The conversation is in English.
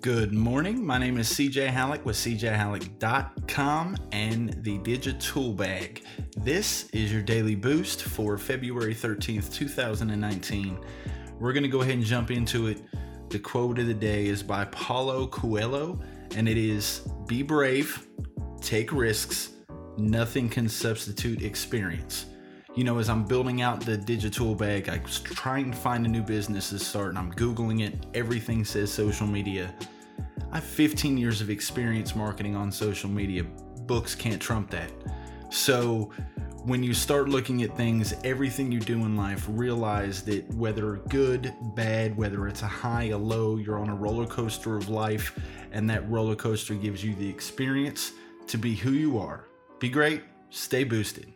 Good morning. My name is CJ Hallock with CJHallock.com and the Digital Bag. This is your daily boost for February 13th, 2019. We're going to go ahead and jump into it. The quote of the day is by Paulo Coelho, and it is Be brave, take risks, nothing can substitute experience you know, as I'm building out the digital bag, I was trying to find a new business to start and I'm Googling it. Everything says social media. I have 15 years of experience marketing on social media. Books can't trump that. So, when you start looking at things, everything you do in life, realize that whether good, bad, whether it's a high, a low, you're on a roller coaster of life, and that roller coaster gives you the experience to be who you are. Be great, stay boosted.